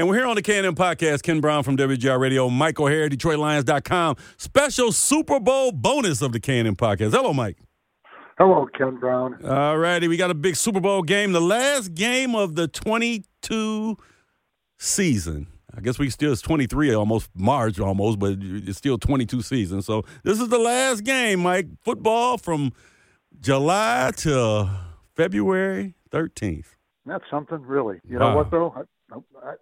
And we're here on the K&M podcast. Ken Brown from WJR Radio, Mike O'Hara, DetroitLions.com. Special Super Bowl bonus of the K&M podcast. Hello, Mike. Hello, Ken Brown. All righty, we got a big Super Bowl game, the last game of the 22 season. I guess we still it's 23 almost March almost, but it's still 22 season. So this is the last game, Mike. Football from July to February 13th. That's something, really. You know wow. what though? I, I,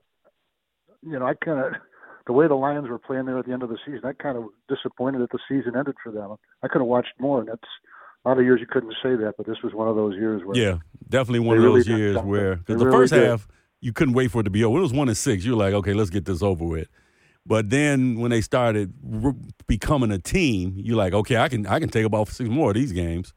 you know, I kind of the way the Lions were playing there at the end of the season, I kind of disappointed that the season ended for them. I could have watched more, and that's a lot of years you couldn't say that, but this was one of those years where yeah, definitely one of those years where the really first did. half you couldn't wait for it to be over. It was one and six, You're like, okay, let's get this over with. But then when they started re- becoming a team, you're like, okay, I can I can take about six more of these games,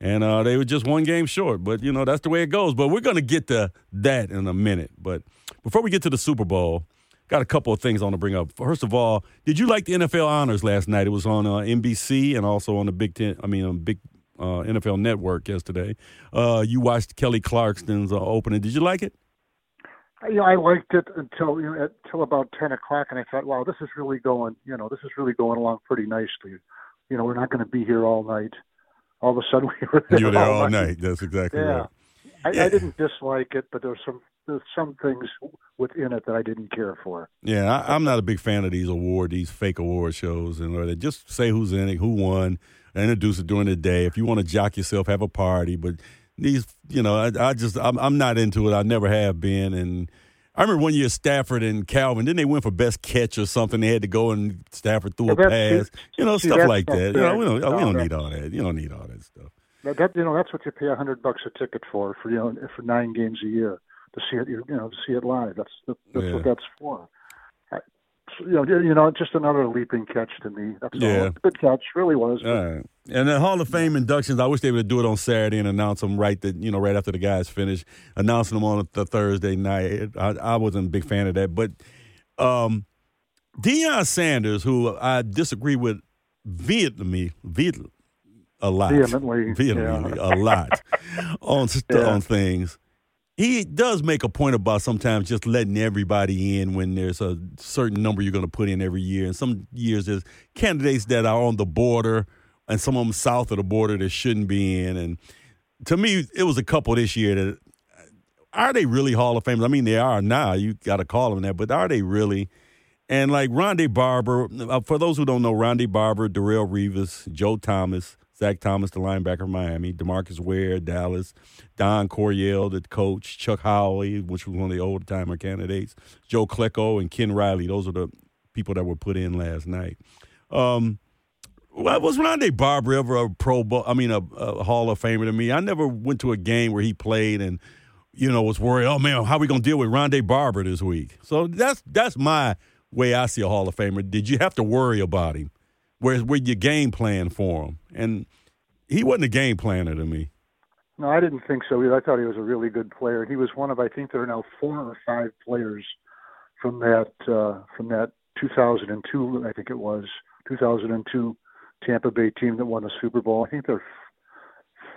and uh, they were just one game short. But you know that's the way it goes. But we're gonna get to that in a minute. But before we get to the Super Bowl, got a couple of things I want to bring up. First of all, did you like the NFL honors last night? It was on uh, NBC and also on the Big Ten. I mean, on Big uh, NFL Network yesterday. Uh, you watched Kelly Clarkson's uh, opening. Did you like it? You know, I liked it until you know until about ten o'clock, and I thought, wow, this is really going. You know, this is really going along pretty nicely. You know, we're not going to be here all night. All of a sudden, we were there, you were there all, all night. night. That's exactly yeah. right. I, yeah. I didn't dislike it, but there's some there's some things within it that I didn't care for. Yeah, I, am not a big fan of these award, these fake award shows, and or they just say who's in it, who won, introduce it during the day. If you want to jock yourself, have a party. But these, you know, I, I just I'm, I'm not into it. I never have been. And I remember one year Stafford and Calvin. Then they went for best catch or something. They had to go and Stafford threw a pass. You know, stuff like that. You oh, know, we don't oh, we don't need all that. You don't need all that stuff. That you know, that's what you pay a hundred bucks a ticket for for you know for nine games a year to see it. You know, to see it live. That's that's yeah. what that's for you know, you know, just another leaping catch to me. That's yeah. all. Good catch, really was. And the Hall of Fame inductions, I wish they would do it on Saturday and announce them right that you know right after the guys finish, announcing them on the Thursday night. I, I wasn't a big fan of that, but um, Deion Sanders, who I disagree with vehemently, vehemently a lot, vehemently, vehemently yeah. a lot on yeah. on things he does make a point about sometimes just letting everybody in when there's a certain number you're going to put in every year. And some years there's candidates that are on the border and some of them south of the border that shouldn't be in. And to me, it was a couple this year that are they really Hall of Famers? I mean, they are now. You got to call them that, but are they really? And like Rondé Barber, uh, for those who don't know, Rondé Barber, Darrelle Revis, Joe Thomas, Zach Thomas, the linebacker Miami, Demarcus Ware, Dallas, Don Coryell, the coach, Chuck Howley, which was one of the old timer candidates, Joe Klecko, and Ken Riley. Those are the people that were put in last night. Um, well, was Rondé Barber ever a Pro Bowl? I mean, a, a, Hall of Famer to me. I never went to a game where he played and you know was worried. Oh man, how are we gonna deal with Rondé Barber this week? So that's that's my way I see a Hall of Famer. Did you have to worry about him? Where's where your game plan for him? And he wasn't a game planner to me. No, I didn't think so either. I thought he was a really good player. He was one of I think there are now four or five players from that uh, from that 2002 I think it was 2002 Tampa Bay team that won the Super Bowl. I think there are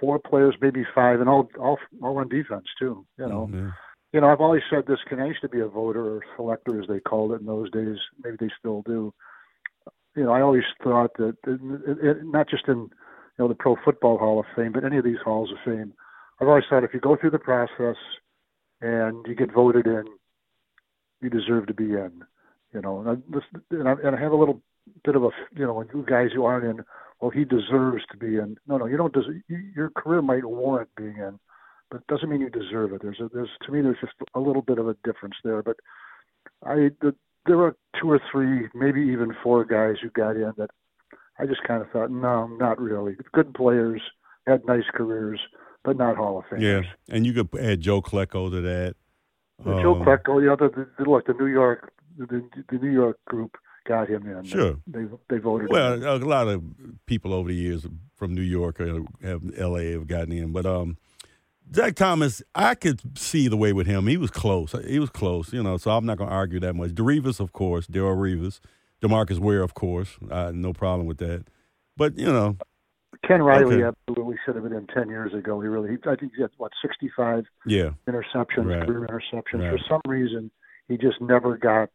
four players, maybe five, and all all all on defense too. You know, oh, you know I've always said this. Can I used to be a voter or selector as they called it in those days. Maybe they still do you know, I always thought that it, it, not just in you know the Pro Football Hall of Fame, but any of these halls of fame, I've always thought if you go through the process and you get voted in, you deserve to be in. You know, and I, and I, and I have a little bit of a you know, you guys who aren't in, well, he deserves to be in. No, no, you don't. Des- your career might warrant being in, but it doesn't mean you deserve it. There's a, there's to me there's just a little bit of a difference there. But I the there were two or three, maybe even four guys who got in that I just kind of thought, no, not really. Good players, had nice careers, but not Hall of Famers. Yeah, and you could add Joe Klecko to that. Um, Joe Klecko, yeah, the, the, look, the New York, the, the New York group got him in. Sure, they they voted. Well, a lot of people over the years from New York or have L.A. have gotten in, but um, Zach Thomas, I could see the way with him. He was close. He was close, you know, so I'm not going to argue that much. DeRivas, of course, Darrelle Revis. Demarcus Ware, of course. Uh, no problem with that. But, you know. Ken Riley okay. absolutely should have been in 10 years ago. He really, I think he had, what, 65 yeah. interceptions, right. career interceptions. Right. For some reason, he just never got.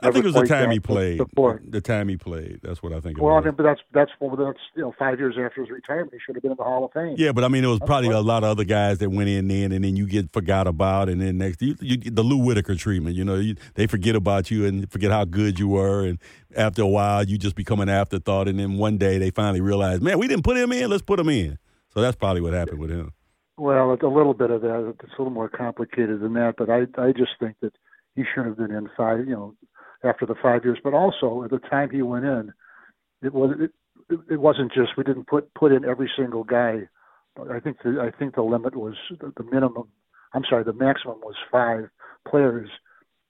I think it was the time he played. Before. The time he played. That's what I think. It Well, I mean, but that's that's that's you know five years after his retirement, he should have been in the Hall of Fame. Yeah, but I mean, it was probably what- a lot of other guys that went in then, and then you get forgot about, and then next, you, you, the Lou Whitaker treatment. You know, you, they forget about you and forget how good you were, and after a while, you just become an afterthought, and then one day they finally realize, man, we didn't put him in. Let's put him in. So that's probably what happened with him. Well, a little bit of that. It's a little more complicated than that, but I I just think that he shouldn't have been in five, you know, after the five years. But also at the time he went in, it was it, it, wasn't just we didn't put put in every single guy. I think the I think the limit was the, the minimum. I'm sorry, the maximum was five players.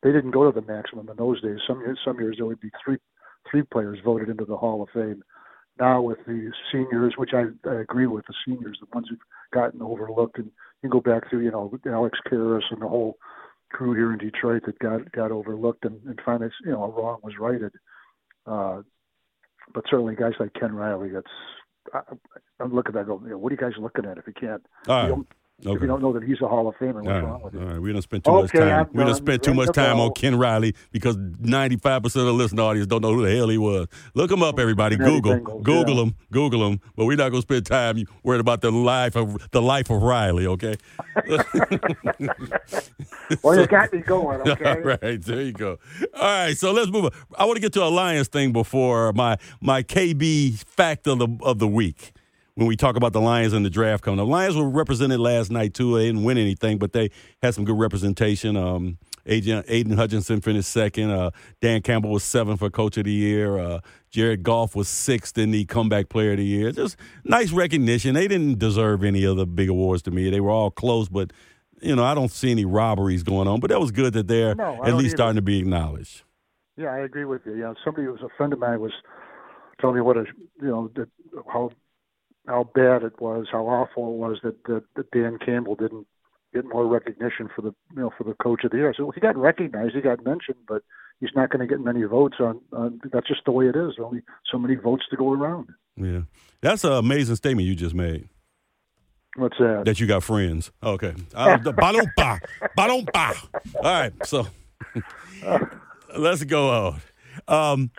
They didn't go to the maximum in those days. Some years some years there would be three three players voted into the Hall of Fame. Now with the seniors, which I, I agree with, the seniors, the ones who've gotten overlooked, and you can go back through, you know, Alex Karras and the whole crew here in Detroit that got got overlooked, and, and finally, you know, a wrong was righted. Uh, but certainly, guys like Ken Riley, that's I, I'm looking at that. Go, you know, what are you guys looking at if you can't? All you don't, If you don't know that he's a Hall of Famer, what's All right. wrong with All you? right. We don't spend too much time. I'm we don't spend too much time on. Ken Riley because 95% of the listening audience don't know who the hell he was. Look him up, everybody. Google, Bengals, Google yeah. him, Google him. But we're not going to spend time worried about the life of the life of Riley. Okay. Well, you got me going. Okay. All right, there you go. All right, so let's move on. I want to get to a Lions thing before my my KB fact of the of the week. When we talk about the Lions and the draft coming up, Lions were represented last night too. They didn't win anything, but they had some good representation. Um, Agent Aidan Hutchinson finished second. Uh, Dan Campbell was seventh for Coach of the Year. Uh, Jared Goff was sixth in the Comeback Player of the Year. Just nice recognition. They didn't deserve any of the big awards to me. They were all close, but you know I don't see any robberies going on. But that was good that they're No, at least either. starting to be acknowledged. Yeah, I agree with you. Yeah, somebody who was a friend of mine was telling me what a you know that how how bad it was, how awful it was that that, that Dan Campbell didn't get more recognition for the you know for the coach of the year. So he got recognized, he got mentioned, but he's not going to get many votes on, on. That's just the way it is. Only so many votes to go around. Yeah, that's an amazing statement you just made. What's that? That you got friends. Okay. Uh, the Balompa. Balompa. All right. So let's go out. Um,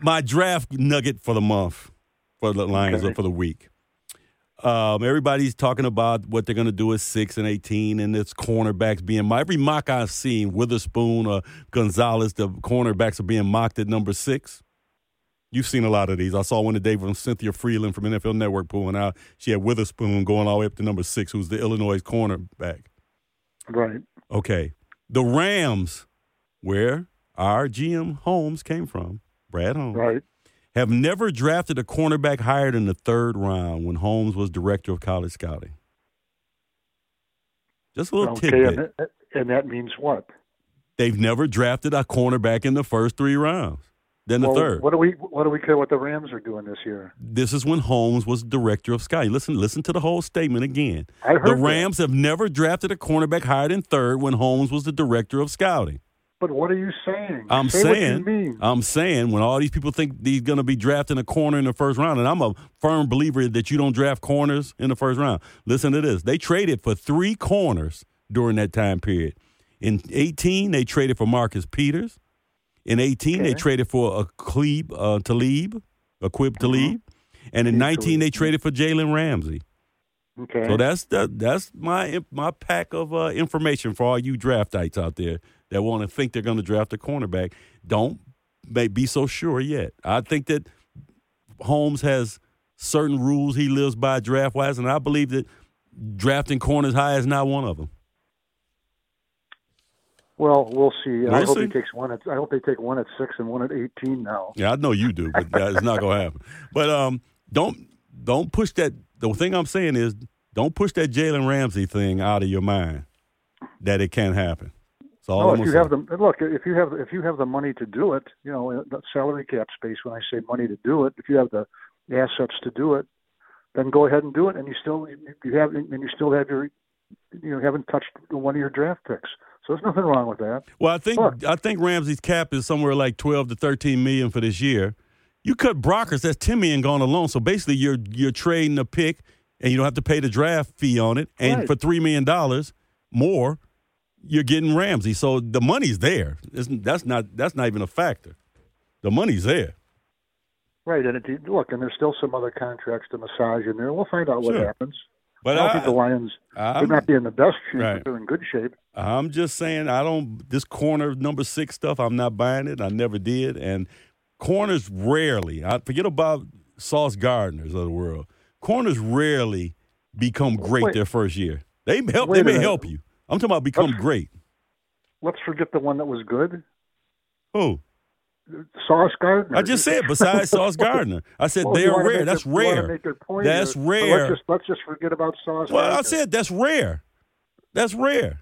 my draft nugget for the month for the Lions Okay. or for the week. Um, everybody's talking about what they're going to do at six and eighteen, and it's cornerbacks being mocked. Every mock I've seen, Witherspoon or Gonzalez, the cornerbacks are being mocked at number six. You've seen a lot of these. I saw one today from Cynthia Frelund from NFL Network pulling out. She had Witherspoon going all the way up to number six, who's the Illinois cornerback. right. Okay. The Rams, where our GM Holmes came from, Brad Holmes, Right. Have never drafted a cornerback higher than the third round when Holmes was director of college scouting. Just a little Okay. tidbit. And that, and that means what? They've never drafted a cornerback in the first three rounds, then the well, third. What do we What do we care what the Rams are doing this year? This is when Holmes was director of scouting. Listen, listen to the whole statement again. I heard The that. Rams have never drafted a cornerback higher than third when Holmes was the director of scouting. But what are you saying? I'm Say saying, what you mean. I'm saying, when all these people think he's going to be drafting a corner in the first round, and I'm a firm believer that you don't draft corners in the first round. Listen to this: they traded for three corners during that time period. In 18, they traded for Marcus Peters. In 18, they traded for a Klebe, uh, Talib, Aqib Talib, and in 19, they traded for Jalen Ramsey. Okay. So that's the, that's my my pack of uh, information for all you draftites out there that want to think they're going to draft a cornerback. Don't may be so sure yet. I think that Holmes has certain rules he lives by draft wise, and I believe that drafting corners high is not one of them. well, we'll see. I We'll hope see. he takes one. At, I hope they take one at six and one at eighteen now. Yeah, I know you do, but that's not going to happen. But um, don't don't push that. The thing I'm saying is, don't push that Jalen Ramsey thing out of your mind that it can't happen. All No, if you have the look, if you have if you have the money to do it, you know, the salary cap space. When I say money to do it, if you have the assets to do it, then go ahead and do it. And you still you have and you still have your you know haven't touched one of your draft picks. So there's nothing wrong with that. Well, I think Sure. I think Ramsey's cap is somewhere like twelve to thirteen million for this year. You cut Brockers, that's ten million gone alone. So basically, you're you're trading a pick, and you don't have to pay the draft fee on it. And Right. for three million dollars more, you're getting Ramsey. So the money's there. Isn't that's not that's not even a factor. The money's there. Right, and it, look, and there's still some other contracts to massage in there. We'll find out what Sure. happens. But I don't I, think the Lions I'm- could not be in the best shape, Right. but they're in good shape. I'm just saying I don't this corner number six stuff. I'm not buying it. I never did. And corners rarely. I forget about Sauce Gardeners of the world. Corners rarely become great Wait. their first year. They help. They may minute. help you. I'm talking about become Let's- great. Let's forget the one that was good. Who? Sauce Gardner. I just said besides Sauce Gardner. I said Well, they are rare. That's your- rare. make your point That's rare. Let's just let's just forget about Sauce. Well, I said that's rare. That's rare.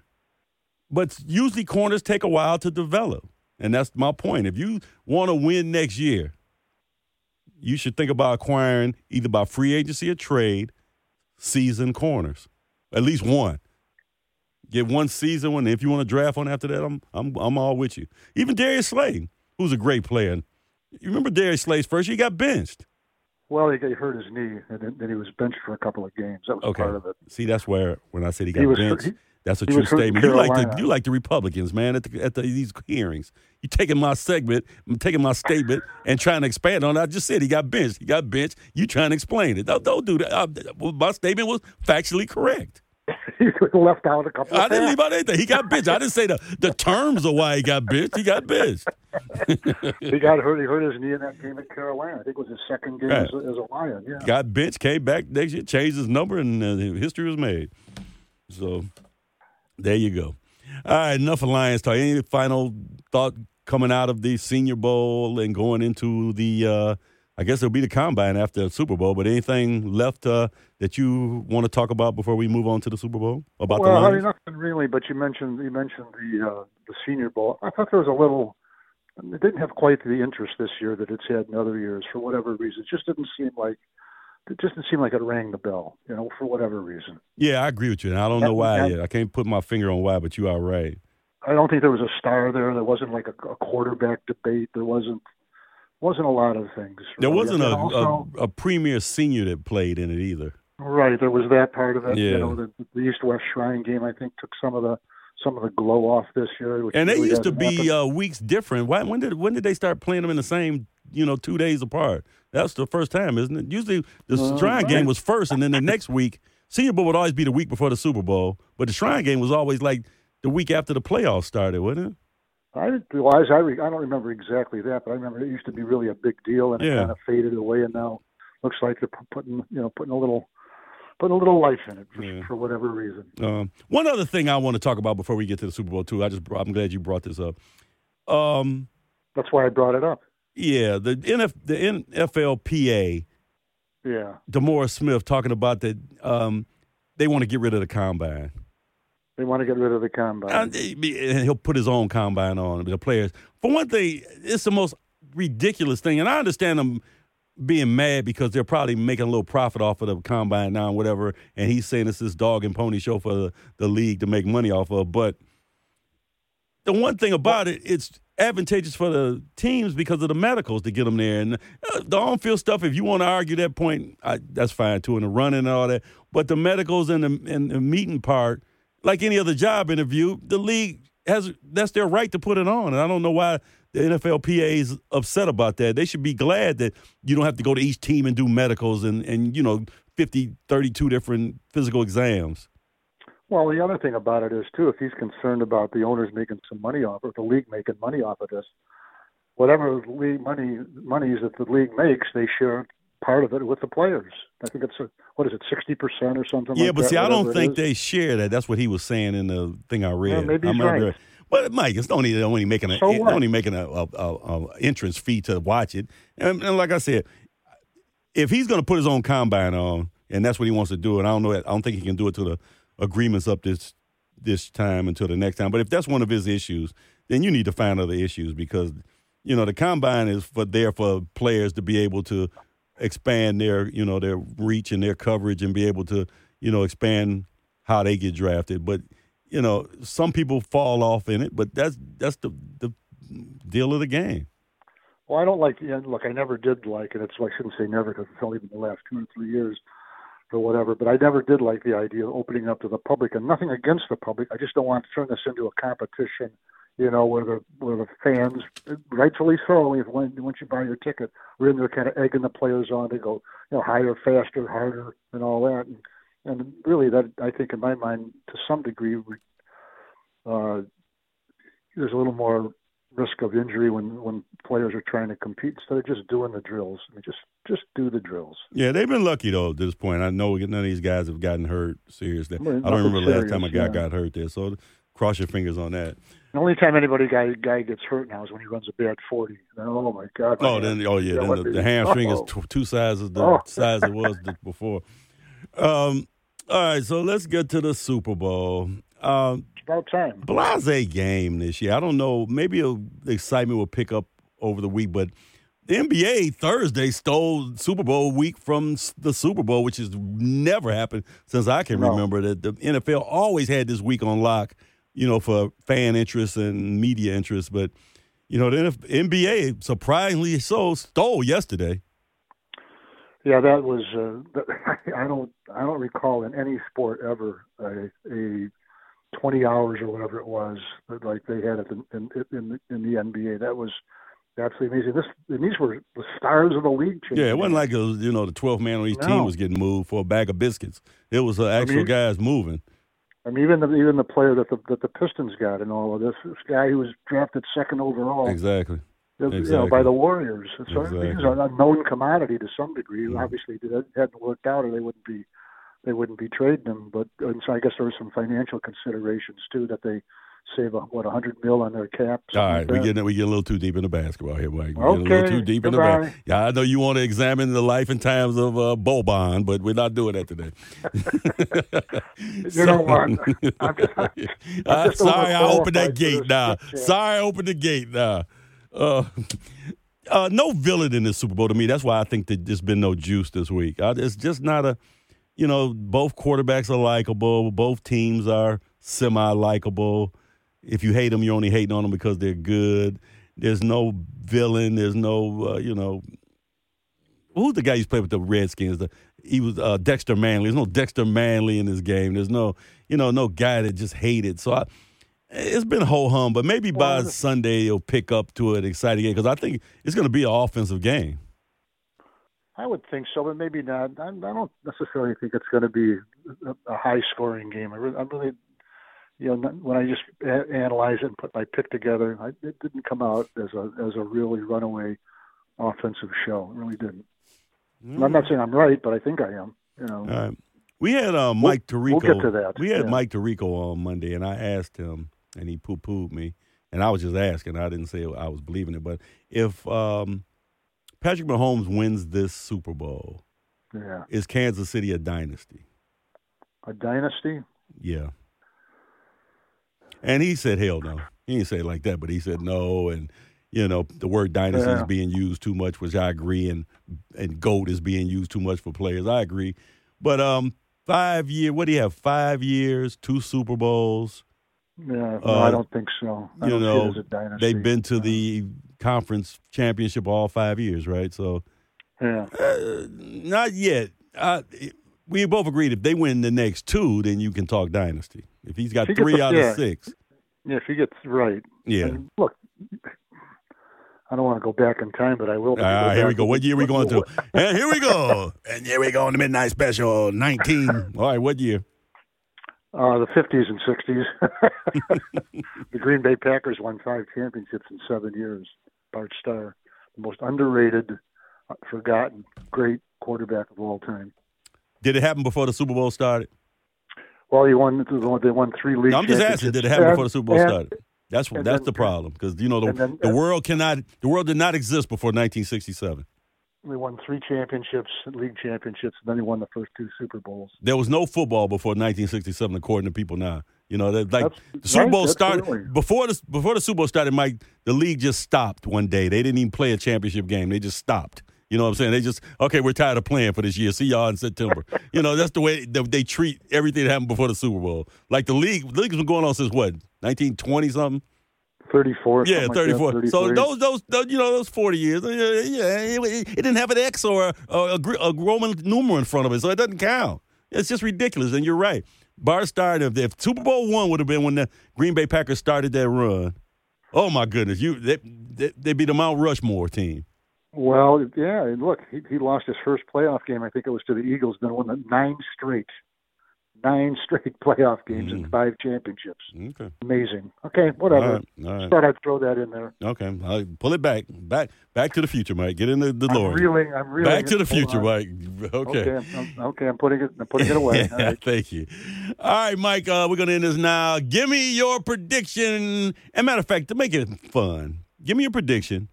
But usually corners take a while to develop. And that's my point. If you want to win next year, you should think about acquiring either by free agency or trade season corners. At least one. Get one season one. If you want to draft one after that, I'm I'm I'm all with you. Even Darius Slay, who's a great player. You remember Darius Slay's first year? He got benched. Well, he, he hurt his knee, and then, he was benched for a couple of games. That was Okay. part of it. See, that's where when I said he got He was benched, he- that's a true statement. You like the you like the Republicans, man, at the, at the, these hearings. You taking my segment, I'm taking my statement, and trying to expand on it. I just said he got benched. He got benched. You trying to explain it? Don't, don't do that. I, my statement was factually correct. he left out a couple. I didn't leave out anything. He got benched. I didn't say the, the terms of why he got benched. He got benched. He got hurt. He hurt his knee in that game at Carolina. I think it was his second game Right. as, a, as a Lion. Yeah. got benched, came back next year, changed his number, and uh, history was made. So there you go. All right, enough of Lions talk. Any final thought coming out of the Senior Bowl and going into the? Uh, I guess it'll be the combine after the Super Bowl. But anything left uh, that you want to talk about before we move on to the Super Bowl about well, the I mean, nothing really. But you mentioned you mentioned the uh, the Senior Bowl. I thought there was a little. It didn't have quite the interest this year that it's had in other years for whatever reason. It just didn't seem like it just didn't seem like it rang the bell. You know, for whatever reason. yeah, I agree with you. And I don't know why that- yet. I can't put my finger on why, but you are right. I don't think there was a star there. There wasn't like a, a quarterback debate. There wasn't wasn't a lot of things. There wasn't a, also, a, a premier senior that played in it either. right. There was that part of it. Yeah. You know, the, the East West Shrine game. I think took some of the some of the glow off this year. Which And they really used to be uh, weeks different. Why, when did when did they start playing them in the same you know two days apart? That's the first time, isn't it? Usually the Uh, Shrine right. game was first, and then the next week Senior Bowl would always be the week before the Super Bowl, but the Shrine game was always like the week after the playoffs started, wasn't it? I didn't realize. I re, I don't remember exactly that, but I remember it used to be really a big deal, and it kind of faded away. And now looks like they're pu- putting you know putting a little putting a little life in it for, Yeah. for whatever reason. Um, one other thing I want to talk about before we get to the Super Bowl too. I just I'm glad you brought this up. Um, That's why I brought it up. yeah, the NF, the NFLPA, Yeah. Demore Smith talking about that um, they want to get rid of the combine. They want to get rid of the combine. And he- and he'll put his own combine on the players. For one thing, it's the most ridiculous thing, and I understand them being mad because they're probably making a little profit off of the combine now and whatever. And he's saying it's this dog and pony show for the, the league to make money off of. But the one thing about it, it's advantageous for the teams because of the medicals to get them there. And uh, the on-field stuff, if you want to argue that point, I, that's fine too, and the running and all that. But the medicals and the and the meeting part, like any other job interview, the league has that's their right to put it on. And I don't know why the NFLPA is upset about that. They should be glad that you don't have to go to each team and do medicals and and you know 50, 32 different physical exams. Well, the other thing about it is too, if he's concerned about the owners making some money off it, the league making money off of this, whatever league money monies that the league makes, they share part of it with the players. I think it's a, what is it, sixty percent or something? Yeah, like but that, see, I don't think they share that. That's what he was saying in the thing I read. Yeah, maybe I'm he's right. But Mike, it's only only making a So only making a, a, a, entrance fee to watch it. And, and like I said, if he's going to put his own combine on, and that's what he wants to do, and I don't know, I don't think he can do it to the agreements up this this time until the next time. But if that's one of his issues, then you need to find other issues because you know the combine is for there for players to be able to expand their you know their reach and their coverage and be able to you know expand how they get drafted. But you know some people fall off in it, but that's that's the the deal of the game. Well, I don't like. Yeah, look, I never did like, and it's I shouldn't say never because it's only been the last two or three years. or whatever. But I never did like the idea of opening up to the public, and nothing against the public. I just don't want to turn this into a competition, you know, where the where the fans, rightfully so, if when once you buy your ticket, we're in there kind of egging the players on to go, you know, higher, faster, harder, and all that. And, and really, that I think, in my mind, to some degree, uh, there's a little more risk of injury when when players are trying to compete instead of just doing the drills. I mean, just just do the drills. Yeah, they've been lucky though at this point. I know none of these guys have gotten hurt seriously. I don't remember the last time a guy yeah. got hurt there. So cross your fingers on that. The only time anybody guy guy gets hurt now is when he runs a bad forty. Then, oh my god! oh, then oh yeah, then the, the hamstring is t- two sizes the oh. size it was before. Um, all right, so let's get to the Super Bowl. Um, about time. Blase game this year. I don't know. Maybe the excitement will pick up over the week, but the NBA Thursday stole Super Bowl week from the Super Bowl, which has never happened since I can no. remember. That the NFL always had this week on lock, you know, for fan interest and media interest. But you know, the NBA surprisingly so stole yesterday. Yeah, that was. Uh, I don't. I don't recall in any sport ever a, a 20 hours or whatever it was, like they had it in in, in, in the NBA. That was absolutely amazing. This and these were the stars of the league. Yeah, it wasn't like a, you know the 12th man on each no. team was getting moved for a bag of biscuits. It was uh, actual I mean, guys moving. I mean, even the even the player that the that the Pistons got and all of this, this guy who was drafted second overall. Exactly. exactly. You know, by the Warriors. So exactly. are a known commodity to some degree. Mm-hmm. Obviously, it hadn't worked out, or they wouldn't be they wouldn't be trading him. But and so I guess there were some financial considerations too that they save a, what a hundred mil on their cap. All right, we get we get a little too deep in the basketball here, Mike. We okay, get a little too deep Goodbye. in basketball. Yeah, I know you want to examine the life and times of uh, Boban, but we're not doing that today. you so, know what? I'm just, I'm uh, sorry, I opened that gate now. Sorry, I opened the gate now. Uh, uh, no villain in this Super Bowl to me. That's why I think that there's been no juice this week. Uh, it's just not a you know, both quarterbacks are likable. Both teams are semi likable. If you hate them, you're only hating on them because they're good. There's no villain. There's no, uh, you know, who's the guy who's played with the Redskins? The, he was uh, Dexter Manley. There's no Dexter Manley in this game. There's no, you know, no guy that just hated. So I, it's been ho hum, but maybe by Sunday it'll pick up to an exciting game because I think it's going to be an offensive game. I would think so, but maybe not. I, I don't necessarily think it's going to be a, a high-scoring game. I really, I really, you know, when I just a- analyze it and put my pick together, I, it didn't come out as a as a really runaway offensive show. It really didn't. Mm. I'm not saying I'm right, but I think I am. You know. We had uh, Mike we'll, Tirico. We'll get to that. We had yeah. Mike Tirico on Monday, and I asked him, and he poo-pooed me. And I was just asking. I didn't say I was believing it, but if um, Patrick Mahomes wins this Super Bowl, yeah, is Kansas City a dynasty? A dynasty? Yeah. And he said, "Hell no." He didn't say it like that, but he said no, and you know the word dynasty yeah. is being used too much, which I agree, and and gold is being used too much for players. I agree, but um, five year. What do you have? Five years, two Super Bowls. Yeah, no, uh, I don't think so. I you know, they've been to the conference championship all five years, right? So, yeah, uh, not yet. Uh, we both agreed if they win the next two, then you can talk dynasty. If he's got three out yeah. of six, yeah, if he gets right, yeah. And look, I don't want to go back in time, but I will. All right, here we go. What year are we going to? and here we go. And here we go in the midnight special, nineteen. All right, what year? Uh, the 50s and 60s. the Green Bay Packers won five championships in seven years. Bart Starr, the most underrated, uh, forgotten, great quarterback of all time. Did it happen before the Super Bowl started? Well, he won. They won three leagues. No, I'm just asking. Did it happen before the Super Bowl and, started? That's that's then, the problem because you know the, then, the world cannot the world did not exist before 1967. They won three championships, league championships, and then he won the first two Super Bowls. There was no football before 1967, according to people now. You know, like that's, the Super right, Bowl started before the before the Super Bowl started. Mike, the league just stopped one day. They didn't even play a championship game. They just stopped. You know what I'm saying? They just okay. We're tired of playing for this year. See y'all in September. you know that's the way they, they treat everything that happened before the Super Bowl. Like the league, the league's been going on since what 1920 something. 34. Yeah, 34. Like so those, those, those, you know, those 40 years, uh, yeah, it, it didn't have an X or a, a, a, Roman numeral in front of it, so it doesn't count. It's just ridiculous. And you're right. Bart started. If, Super Bowl one would have been when the Green Bay Packers started that run, oh my goodness, you they, they, they'd be the Mount Rushmore team. Well, yeah, and look, he, he lost his first playoff game. I think it was to the Eagles. Then won the nine straight, nine straight playoff games mm. and five championships. Okay, amazing. Okay, whatever. All right, all right. Thought I'd throw that in there. Okay, I'll pull it back, back, back to the future, Mike. Get in the, the I'm reeling. I'm reeling. Back to the future, Mike. Okay. Okay, I'm, okay. I'm putting it. I'm putting it away. Right. Thank you. All right, Mike. Uh, we're gonna end this now. Give me your prediction. And matter of fact, to make it fun, give me your prediction,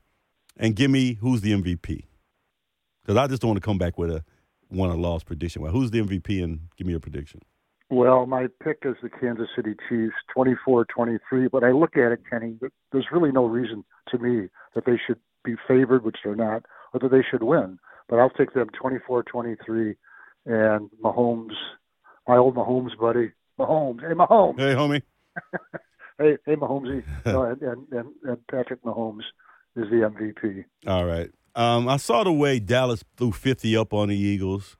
and give me who's the MVP. Because I just don't want to come back with a won or lost prediction. Well, who's the MVP and give me your prediction. Well, my pick is the Kansas City Chiefs, 24-23. But I look at it, Kenny. There's really no reason to me that they should be favored, which they're not, or that they should win. But I'll take them 24-23, and Mahomes, my old Mahomes buddy, Mahomes. Hey, Mahomes. Hey, homie. hey, hey, Mahomesy, and, and, and, and Patrick Mahomes is the MVP. All right. Um, I saw the way Dallas threw 50 up on the Eagles,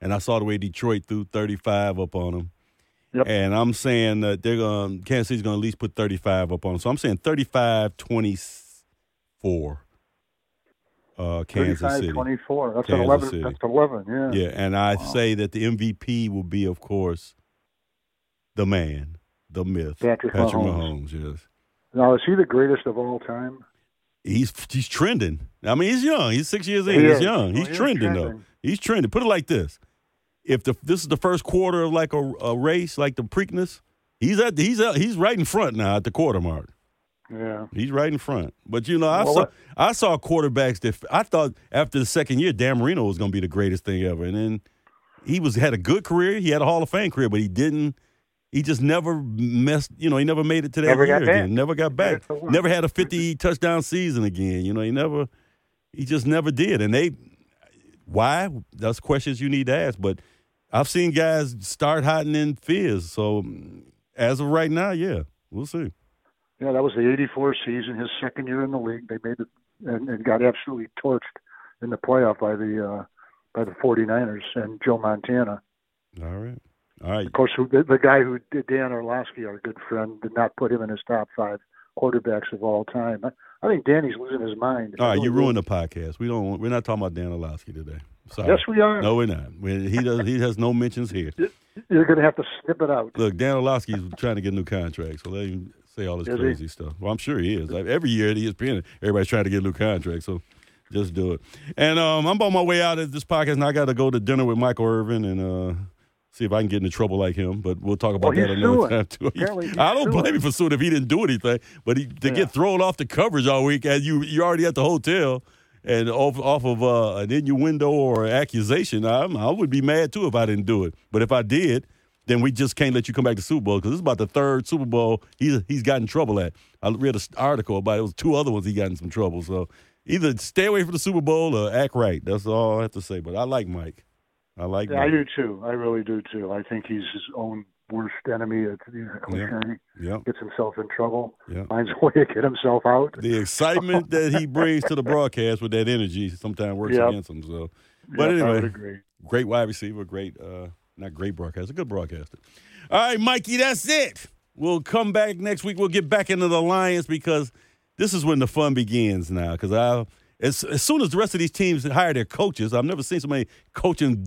and I saw the way Detroit threw 35 up on them. Yep. And I'm saying that they're going Kansas City's going to at least put 35 up on them. So I'm saying 35 24. Uh, Kansas City. 24. That's Kansas 11. City. That's 11, yeah. Yeah, and I wow. say that the MVP will be, of course, the man, the myth, Patrick, Patrick Mahomes. Mahomes. Yes. Now, is he the greatest of all time? He's he's trending. I mean, he's young. He's six years in. He he's young. He's, trending, trending, though. He's trending. Put it like this: if the this is the first quarter of like a, a race, like the Preakness, he's at he's at, he's right in front now at the quarter mark. Yeah, he's right in front. But you know, I well, saw what? I saw quarterbacks that I thought after the second year, Dan Marino was going to be the greatest thing ever, and then he was had a good career. He had a Hall of Fame career, but he didn't he just never messed. You know, he never made it to that never year again. Never got back. Never had a fifty touchdown season again. You know, he never. He just never did. And they, why? That's questions you need to ask. But I've seen guys start hiding in fears. So as of right now, yeah, we'll see. Yeah, that was the '84 season, his second year in the league. They made it and, and got absolutely torched in the playoff by the uh, by the 49ers and Joe Montana. All right. All right. Of course, the, the guy who did Dan Orlovsky, our good friend, did not put him in his top five quarterbacks of all time. I, I think Danny's losing his mind. All right, you ruined the podcast. We don't. We're not talking about Dan Orlovsky today. Sorry. Yes, we are. No, we're not. he does. He has no mentions here. You're going to have to snip it out. Look, Dan Orlovsky's trying to get a new contract, so let him say all this is crazy he? stuff. Well, I'm sure he is. Every year at ESPN, everybody's trying to get a new contract, so just do it. And um, I'm on my way out of this podcast, and I got to go to dinner with Michael Irvin and. Uh, See if I can get into trouble like him, but we'll talk about well, that another time too. I don't blame him for suing if he didn't do anything, but he, to yeah. get thrown off the coverage all week, and you you're already at the hotel, and off off of uh, an innuendo or accusation, I, I would be mad too if I didn't do it. But if I did, then we just can't let you come back to Super Bowl because this is about the third Super Bowl he's he's gotten trouble at. I read an article about it. it was two other ones he got in some trouble. So either stay away from the Super Bowl or act right. That's all I have to say. But I like Mike. I like. Yeah, I do too. I really do too. I think he's his own worst enemy. It's, know, yeah. Gets himself in trouble. Yeah. Finds a way to get himself out. The excitement that he brings to the broadcast with that energy sometimes works yep. against him. So, but yep, anyway, great wide receiver, great, uh, not great broadcaster, good broadcaster. All right, Mikey, that's it. We'll come back next week. We'll get back into the Lions because this is when the fun begins now. Because I as, as soon as the rest of these teams hire their coaches, I've never seen so many coaching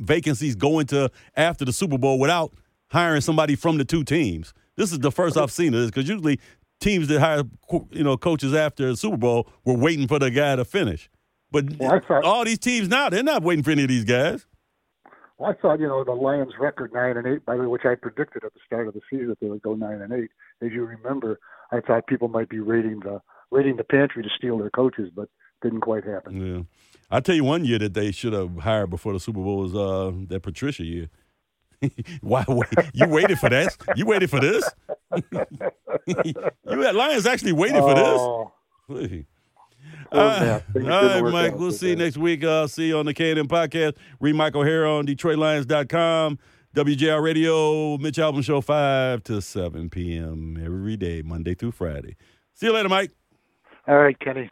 vacancies go into after the Super Bowl without hiring somebody from the two teams. This is the first I've seen of this because usually teams that hire you know coaches after the Super Bowl were waiting for the guy to finish. But well, thought, all these teams now they're not waiting for any of these guys. Well, I thought you know the Lions' record nine and eight, by the way, which I predicted at the start of the season that they would go nine and eight. As you remember, I thought people might be raiding the raiding the pantry to steal their coaches, but didn't quite happen. Yeah, I tell you, one year that they should have hired before the Super Bowl was uh, that Patricia year. Why wait? You waited for that? You waited for this? you had Lions actually waited oh. for this. Uh, all right, Mike. We'll see you next week. Uh, see you on the KNM podcast. Read Michael O'Hara on DetroitLions.com. WJR Radio, Mitch Albom Show, 5 to 7 p.m. every day, Monday through Friday. See you later, Mike. All right, Kenny.